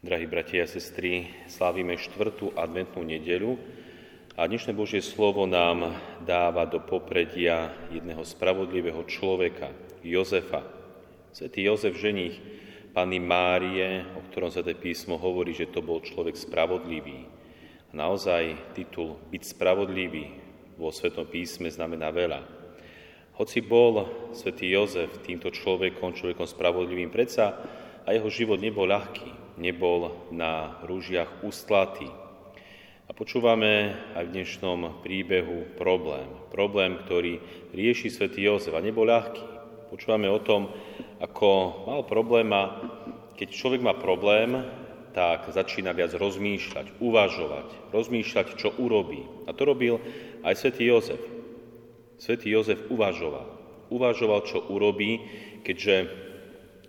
Drahí bratia a sestry, slávime štvrtú adventnú nedeľu a dnešné Božie slovo nám dáva do popredia jedného spravodlivého človeka, Jozefa. Svetý Jozef, ženich Panny Márie, o ktorom sa písmo hovorí, že to bol človek spravodlivý. A naozaj titul byť spravodlivý vo Svetom písme znamená veľa. Hoci bol svätý Jozef týmto človekom, človekom spravodlivým, predsa a jeho život nebol ľahký, nebol na rúžiach ustlatý. A počúvame aj v dnešnom príbehu problém. Problém, ktorý rieši svätý Jozef a nebol ľahký. Počúvame o tom, ako mal problém a keď človek má problém, tak začína viac rozmýšľať, uvažovať, rozmýšľať, čo urobí. A to robil aj svätý Jozef svätý Jozef uvažoval. Uvažoval, čo urobí, keďže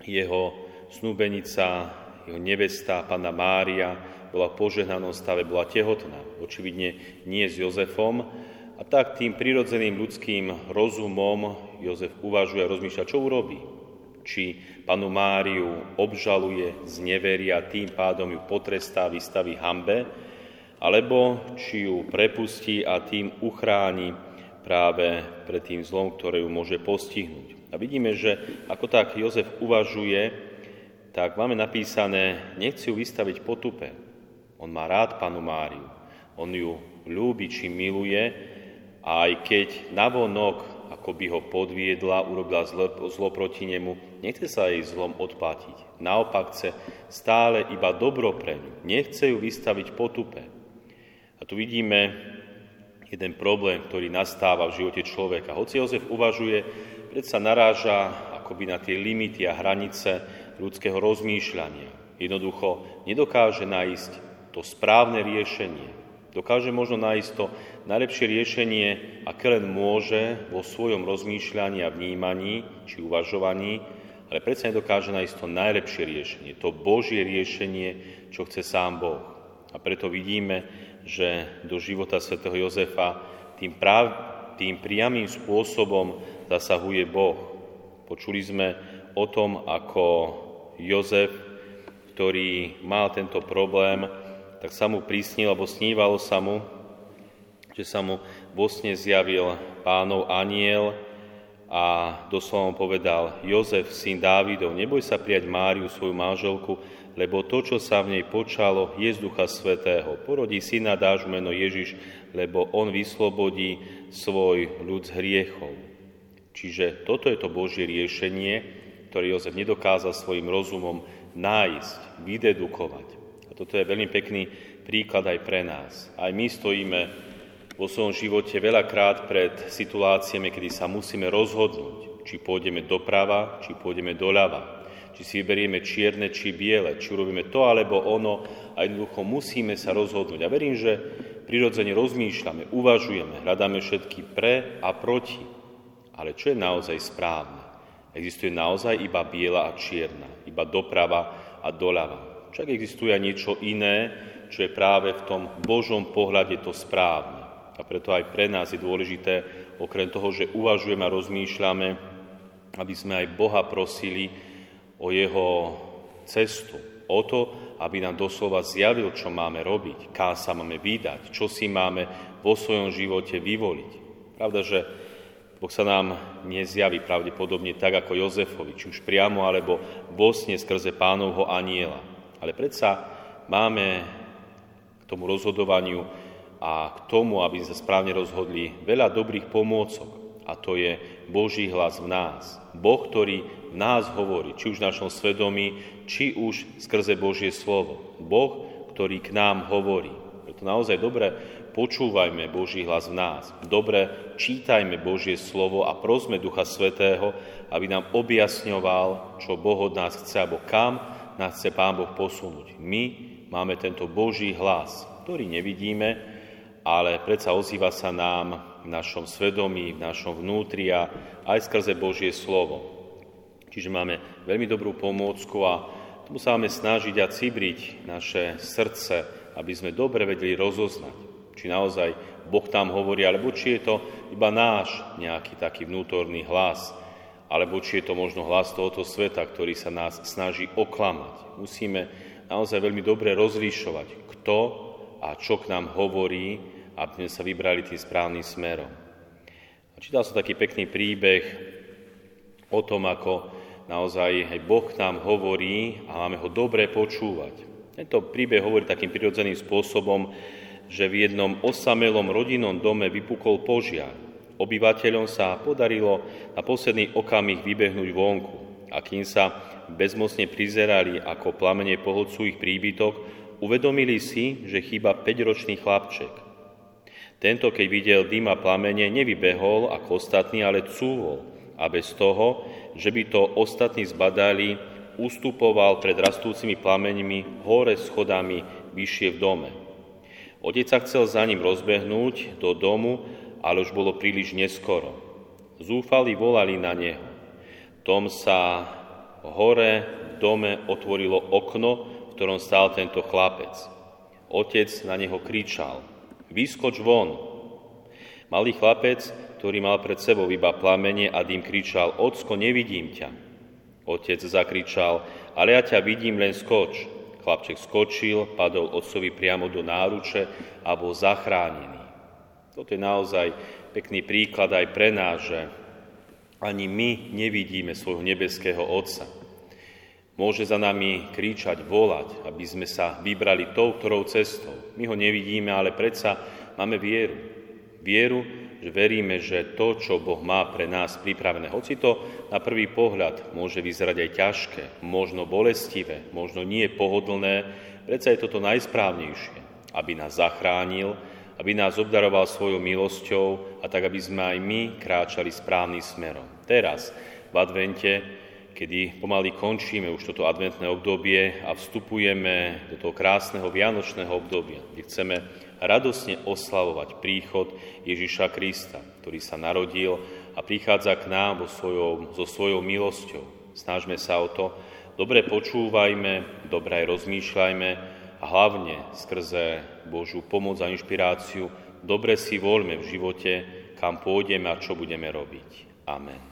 jeho snúbenica, jeho nevesta, panna Mária, bola v požehnanom stave, bola tehotná. Očividne nie s Jozefom. A tak tým prirodzeným ľudským rozumom Jozef uvažuje a rozmýšľa, čo urobí. Či panu Máriu obžaluje, zneveria, tým pádom ju potrestá, vystaví hambe, alebo či ju prepustí a tým uchráni práve pred tým zlom, ktoré ju môže postihnúť. A vidíme, že ako tak Jozef uvažuje, tak máme napísané, nechci ju vystaviť potupe. On má rád panu Máriu, on ju ľúbi či miluje a aj keď navonok ako by ho podviedla, urobila zlo, zlo proti nemu, nechce sa jej zlom odplatiť. Naopak chce stále iba dobro pre ňu. Nechce ju vystaviť potupe. A tu vidíme jeden problém, ktorý nastáva v živote človeka. Hoci Jozef uvažuje, predsa naráža akoby na tie limity a hranice ľudského rozmýšľania. Jednoducho nedokáže nájsť to správne riešenie. Dokáže možno nájsť to najlepšie riešenie, aké len môže vo svojom rozmýšľaní a vnímaní či uvažovaní, ale predsa nedokáže nájsť to najlepšie riešenie, to Božie riešenie, čo chce sám Boh. A preto vidíme, že do života svätého Jozefa tým, práv, tým priamým spôsobom zasahuje Boh. Počuli sme o tom, ako Jozef, ktorý mal tento problém, tak sa mu prísnil, alebo snívalo sa mu, že sa mu vo sne zjavil pánov aniel a doslova povedal, Jozef, syn Dávidov, neboj sa prijať Máriu, svoju manželku, lebo to, čo sa v nej počalo, je z Ducha Svetého. Porodí syna, dáš meno Ježiš, lebo on vyslobodí svoj ľud z hriechov. Čiže toto je to Božie riešenie, ktoré Jozef nedokázal svojim rozumom nájsť, vydedukovať. A toto je veľmi pekný príklad aj pre nás. Aj my stojíme vo svojom živote veľakrát pred situáciami, kedy sa musíme rozhodnúť, či pôjdeme doprava, či pôjdeme doľava či si vyberieme čierne, či biele, či urobíme to alebo ono a jednoducho musíme sa rozhodnúť. A verím, že prirodzene rozmýšľame, uvažujeme, hľadáme všetky pre a proti. Ale čo je naozaj správne? Existuje naozaj iba biela a čierna, iba doprava a doľava. Však existuje niečo iné, čo je práve v tom Božom pohľade to správne. A preto aj pre nás je dôležité, okrem toho, že uvažujeme a rozmýšľame, aby sme aj Boha prosili, o jeho cestu, o to, aby nám doslova zjavil, čo máme robiť, ká sa máme vydať, čo si máme vo svojom živote vyvoliť. Pravda, že Boh sa nám nezjaví pravdepodobne tak ako Jozefovi, či už priamo, alebo vo sne skrze pánovho aniela. Ale predsa máme k tomu rozhodovaniu a k tomu, aby sme správne rozhodli, veľa dobrých pomôcok. A to je Boží hlas v nás. Boh, ktorý v nás hovorí, či už v našom svedomí, či už skrze Božie slovo. Boh, ktorý k nám hovorí. Preto naozaj dobre počúvajme Boží hlas v nás. Dobre čítajme Božie slovo a prosme Ducha Svetého, aby nám objasňoval, čo Boh od nás chce, alebo kam nás chce Pán Boh posunúť. My máme tento Boží hlas, ktorý nevidíme, ale predsa ozýva sa nám v našom svedomí, v našom vnútri a aj skrze Božie slovo. Čiže máme veľmi dobrú pomôcku a tomu sa máme snažiť a cibriť naše srdce, aby sme dobre vedeli rozoznať, či naozaj Boh tam hovorí, alebo či je to iba náš nejaký taký vnútorný hlas, alebo či je to možno hlas tohoto sveta, ktorý sa nás snaží oklamať. Musíme naozaj veľmi dobre rozlišovať, kto a čo k nám hovorí, aby sme sa vybrali tým správnym smerom. Čítal som taký pekný príbeh o tom, ako naozaj aj Boh nám hovorí a máme ho dobre počúvať. Tento príbeh hovorí takým prirodzeným spôsobom, že v jednom osamelom rodinnom dome vypukol požiar. Obyvateľom sa podarilo na posledný okamih vybehnúť vonku a kým sa bezmocne prizerali, ako plamene pohodcú ich príbytok, uvedomili si, že chýba 5-ročný chlapček. Tento, keď videl dym a plamene, nevybehol ako ostatní, ale cúvol a bez toho, že by to ostatní zbadali, ustupoval pred rastúcimi plameňmi hore schodami vyššie v dome. Otec sa chcel za ním rozbehnúť do domu, ale už bolo príliš neskoro. Zúfali volali na neho. Tom sa hore v dome otvorilo okno, v ktorom stál tento chlapec. Otec na neho kričal, vyskoč von. Malý chlapec, ktorý mal pred sebou iba plamene a dým kričal, ocko, nevidím ťa. Otec zakričal, ale ja ťa vidím, len skoč. Chlapček skočil, padol otcovi priamo do náruče a bol zachránený. Toto je naozaj pekný príklad aj pre nás, že ani my nevidíme svojho nebeského Otca. Môže za nami kričať, volať, aby sme sa vybrali tou, ktorou cestou. My ho nevidíme, ale predsa máme vieru. Vieru, že veríme, že to, čo Boh má pre nás pripravené, hoci to na prvý pohľad môže vyzerať aj ťažké, možno bolestivé, možno nie pohodlné, predsa je toto najsprávnejšie, aby nás zachránil, aby nás obdaroval svojou milosťou a tak, aby sme aj my kráčali správnym smerom. Teraz, v advente, kedy pomaly končíme už toto adventné obdobie a vstupujeme do toho krásneho vianočného obdobia, kde chceme radosne oslavovať príchod Ježiša Krista, ktorý sa narodil a prichádza k nám vo svojou, so svojou milosťou. Snažme sa o to, dobre počúvajme, dobre aj rozmýšľajme a hlavne skrze Božú pomoc a inšpiráciu dobre si voľme v živote, kam pôjdeme a čo budeme robiť. Amen.